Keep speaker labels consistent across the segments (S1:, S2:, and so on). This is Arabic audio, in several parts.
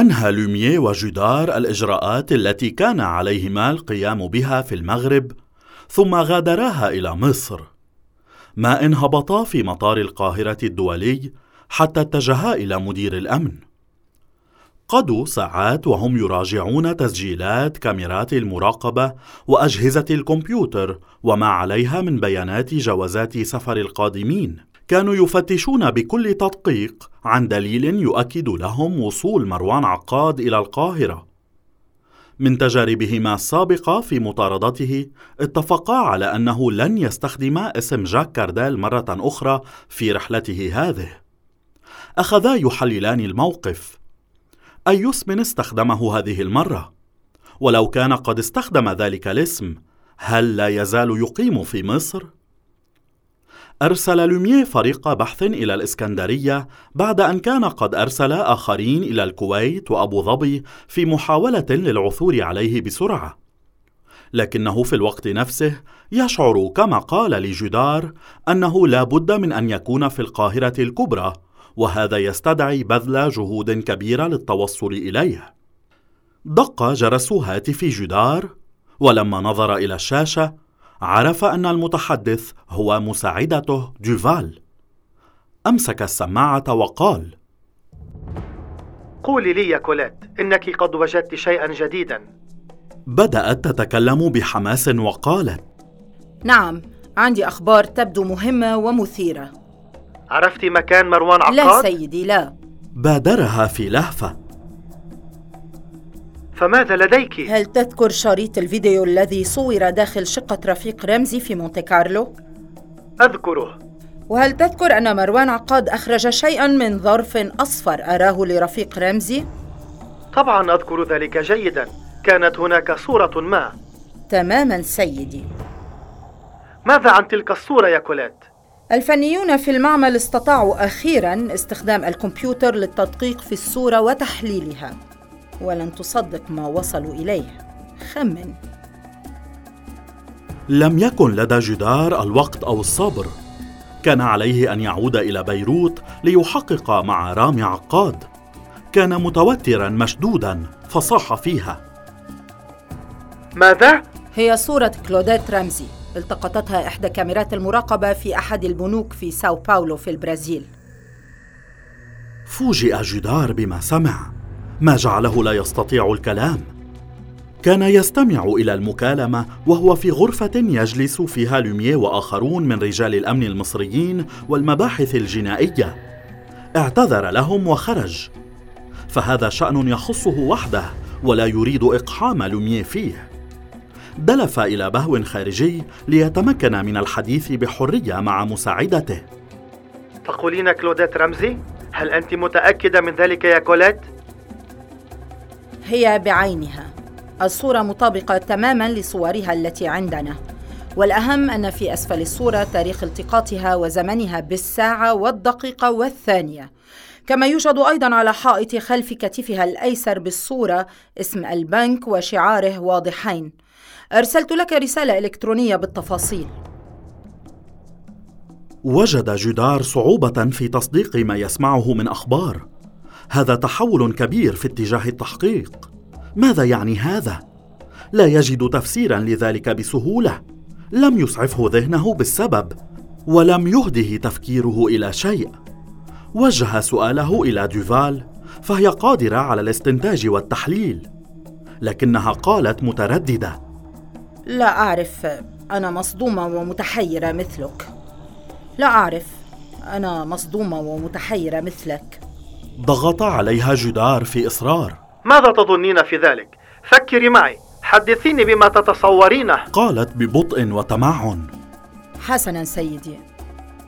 S1: أنهى لوميه وجودار الإجراءات التي كان عليهما القيام بها في المغرب ثم غادراها إلى مصر. ما إن هبطا في مطار القاهرة الدولي حتى اتجها إلى مدير الأمن. قضوا ساعات وهم يراجعون تسجيلات كاميرات المراقبة وأجهزة الكمبيوتر وما عليها من بيانات جوازات سفر القادمين. كانوا يفتشون بكل تدقيق عن دليل يؤكد لهم وصول مروان عقاد إلى القاهرة من تجاربهما السابقة في مطاردته اتفقا على أنه لن يستخدما اسم جاك كارديل مرة أخرى في رحلته هذه أخذا يحللان الموقف أي اسم استخدمه هذه المرة؟ ولو كان قد استخدم ذلك الاسم هل لا يزال يقيم في مصر؟ أرسل لوميه فريق بحث إلى الإسكندرية بعد أن كان قد أرسل آخرين إلى الكويت وأبو ظبي في محاولة للعثور عليه بسرعة. لكنه في الوقت نفسه يشعر كما قال لجدار أنه لا بد من أن يكون في القاهرة الكبرى وهذا يستدعي بذل جهود كبيرة للتوصل إليه. دق جرس هاتف جدار ولما نظر إلى الشاشة عرف أن المتحدث هو مساعدته جوفال. أمسك السماعة وقال
S2: قولي لي يا كوليت إنك قد وجدت شيئا جديدا.
S1: بدأت تتكلم بحماس وقالت
S3: نعم عندي أخبار تبدو مهمة ومثيرة.
S2: عرفت مكان مروان عقاد؟
S3: لا سيدي لا.
S1: بادرها في لهفة.
S2: فماذا لديك؟
S3: هل تذكر شريط الفيديو الذي صور داخل شقة رفيق رمزي في مونتي كارلو؟
S2: أذكره
S3: وهل تذكر أن مروان عقاد أخرج شيئا من ظرف أصفر أراه لرفيق رمزي؟
S2: طبعا أذكر ذلك جيدا كانت هناك صورة ما
S3: تماما سيدي
S2: ماذا عن تلك الصورة يا كوليت؟
S3: الفنيون في المعمل استطاعوا أخيرا استخدام الكمبيوتر للتدقيق في الصورة وتحليلها ولن تصدق ما وصلوا إليه. خمن.
S1: لم يكن لدى جدار الوقت أو الصبر. كان عليه أن يعود إلى بيروت ليحقق مع رامي عقاد. كان متوترا مشدودا فصاح فيها.
S2: ماذا؟
S3: هي صورة كلوديت رمزي التقطتها إحدى كاميرات المراقبة في أحد البنوك في ساو باولو في البرازيل.
S1: فوجئ جدار بما سمع. ما جعله لا يستطيع الكلام. كان يستمع إلى المكالمة وهو في غرفة يجلس فيها لوميه وآخرون من رجال الأمن المصريين والمباحث الجنائية. اعتذر لهم وخرج. فهذا شأن يخصه وحده ولا يريد إقحام لوميه فيه. دلف إلى بهو خارجي ليتمكن من الحديث بحرية مع مساعدته.
S2: تقولين كلوديت رمزي؟ هل أنت متأكدة من ذلك يا كوليت؟
S3: هي بعينها. الصورة مطابقة تماما لصورها التي عندنا. والأهم أن في أسفل الصورة تاريخ التقاطها وزمنها بالساعة والدقيقة والثانية. كما يوجد أيضا على حائط خلف كتفها الأيسر بالصورة اسم البنك وشعاره واضحين. أرسلت لك رسالة إلكترونية بالتفاصيل.
S1: وجد جدار صعوبة في تصديق ما يسمعه من أخبار. هذا تحول كبير في اتجاه التحقيق. ماذا يعني هذا؟ لا يجد تفسيرا لذلك بسهولة. لم يسعفه ذهنه بالسبب ولم يهده تفكيره إلى شيء. وجه سؤاله إلى دوفال فهي قادرة على الاستنتاج والتحليل. لكنها قالت مترددة.
S3: لا أعرف أنا مصدومة ومتحيرة مثلك. لا أعرف أنا مصدومة ومتحيرة مثلك.
S1: ضغط عليها جيرار في إصرار.
S2: ماذا تظنين في ذلك؟ فكري معي. حدثيني بما تتصورينه.
S1: قالت ببطء وتمعن.
S3: حسنا سيدي.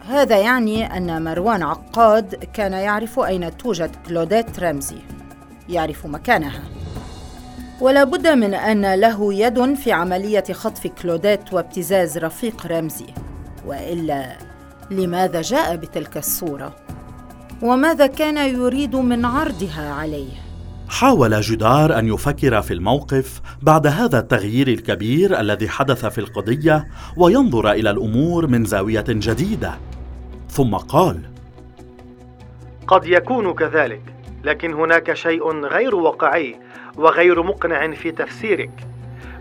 S3: هذا يعني أن مروان عقاد كان يعرف أين توجد كلوديت رمزي. يعرف مكانها. ولا بد من أن له يد في عملية خطف كلوديت وابتزاز رفيق رمزي. وإلا لماذا جاء بتلك الصورة؟ وماذا كان يريد من عرضها عليه؟
S1: حاول جدار أن يفكر في الموقف بعد هذا التغيير الكبير الذي حدث في القضية وينظر إلى الأمور من زاوية جديدة. ثم قال
S2: قد يكون كذلك لكن هناك شيء غير واقعي وغير مقنع في تفسيرك.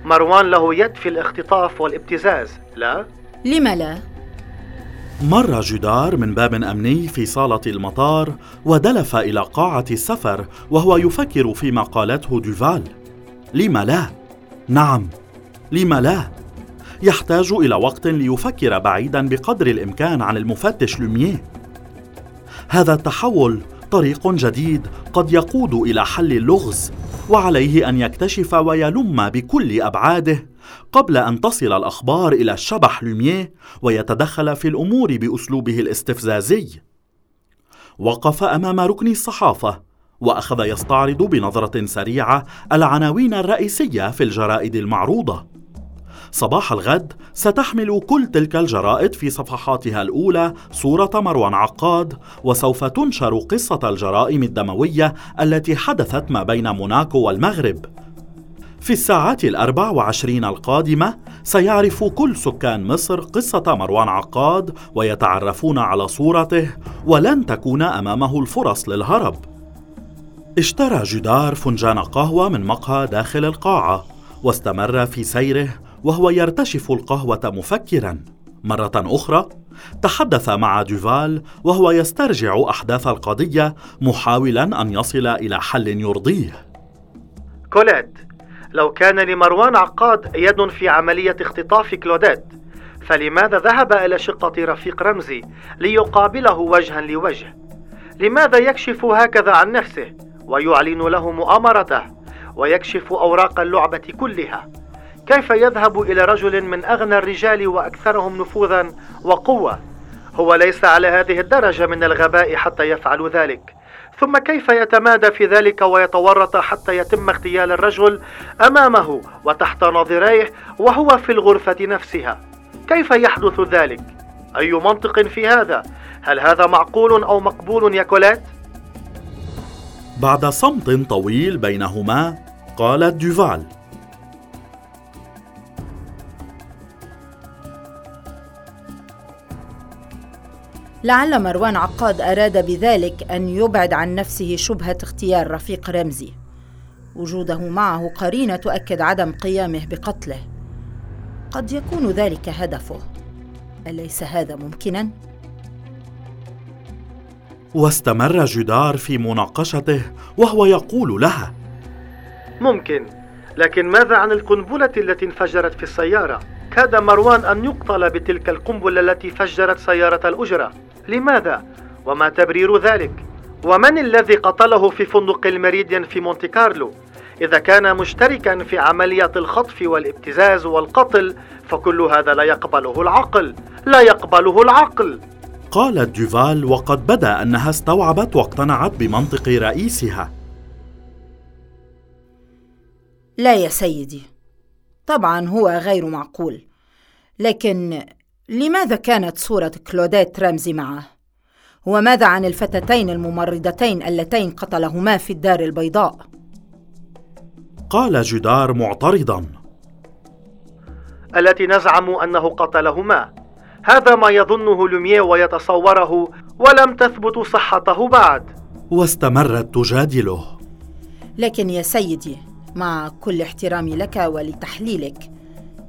S2: مروان له يد في الاختطاف والابتزاز لا؟
S3: لم لا؟
S1: مر جدار من باب أمني في صالة المطار ودلف إلى قاعة السفر وهو يفكر فيما قالته دوفال لم لا؟ نعم. لم لا؟ يحتاج إلى وقت ليفكر بعيدا بقدر الإمكان عن المفتش لوميه هذا التحول طريق جديد قد يقود إلى حل اللغز وعليه أن يكتشف ويلم بكل أبعاده قبل أن تصل الأخبار إلى الشبح لوميه ويتدخل في الأمور بأسلوبه الاستفزازي. وقف أمام ركن الصحافة وأخذ يستعرض بنظرة سريعة العناوين الرئيسية في الجرائد المعروضة. صباح الغد ستحمل كل تلك الجرائد في صفحاتها الأولى صوره مروان عقاد وسوف تنشر قصة الجرائم الدموية التي حدثت ما بين موناكو والمغرب. في الساعات الأربع وعشرين القادمة سيعرف كل سكان مصر قصة مروان عقاد ويتعرفون على صورته ولن تكون أمامه الفرص للهرب. اشترى جدار فنجان قهوة من مقهى داخل القاعة واستمر في سيره وهو يرتشف القهوة مفكرا مرة أخرى تحدث مع دوفال وهو يسترجع أحداث القضية محاولا أن يصل إلى حل يرضيه
S2: كوليت لو كان لمروان عقاد يد في عملية اختطاف كلوديت فلماذا ذهب إلى شقة رفيق رمزي ليقابله وجها لوجه؟ لماذا يكشف هكذا عن نفسه ويعلن له مؤامرته ويكشف أوراق اللعبة كلها؟ كيف يذهب إلى رجل من أغنى الرجال وأكثرهم نفوذا وقوة؟ هو ليس على هذه الدرجة من الغباء حتى يفعل ذلك. ثم كيف يتمادى في ذلك ويتورط حتى يتم اغتيال الرجل أمامه وتحت نظريه وهو في الغرفة نفسها؟ كيف يحدث ذلك؟ أي منطق في هذا؟ هل هذا معقول أو مقبول يا كولات؟
S1: بعد صمت طويل بينهما قالت دوفال
S3: لعل مروان عقاد أراد بذلك أن يبعد عن نفسه شبهة اغتيال رفيق رمزي وجوده معه قرينة تؤكد عدم قيامه بقتله قد يكون ذلك هدفه أليس هذا ممكنا؟
S1: واستمر جدار في مناقشته وهو يقول لها
S2: ممكن لكن ماذا عن القنبلة التي انفجرت في السيارة؟ كاد مروان أن يقتل بتلك القنبلة التي فجرت سيارة الأجرة لماذا؟ وما تبرير ذلك؟ ومن الذي قتله في فندق المريديان في مونتي كارلو؟ إذا كان مشتركا في عملية الخطف والابتزاز والقتل فكل هذا لا يقبله العقل لا يقبله العقل
S1: قالت دوفال وقد بدأ أنها استوعبت واقتنعت بمنطق رئيسها
S3: لا يا سيدي طبعا هو غير معقول لكن لماذا كانت صورة كلوديت رمزي معه؟ وماذا عن الفتاتين الممرضتين اللتين قتلهما في الدار البيضاء؟
S1: قال جدار معترضا
S2: التي نزعم أنه قتلهما هذا ما يظنه لوميه ويتصوره ولم تثبت صحته بعد
S1: واستمرت تجادله
S3: لكن يا سيدي مع كل احترامي لك ولتحليلك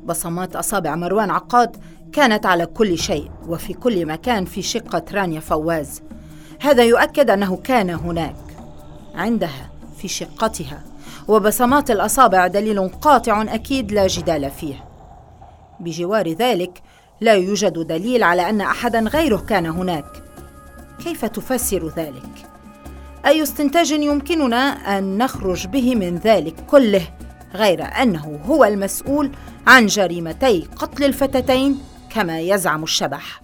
S3: بصمات أصابع مروان عقاد كانت على كل شيء وفي كل مكان في شقة رانيا فواز. هذا يؤكد أنه كان هناك عندها في شقتها. وبصمات الأصابع دليل قاطع أكيد لا جدال فيه. بجوار ذلك لا يوجد دليل على أن أحدا غيره كان هناك. كيف تفسر ذلك؟ أي استنتاج يمكننا أن نخرج به من ذلك كله غير أنه هو المسؤول عن جريمتي قتل الفتاتين؟ كما يزعم الشبح.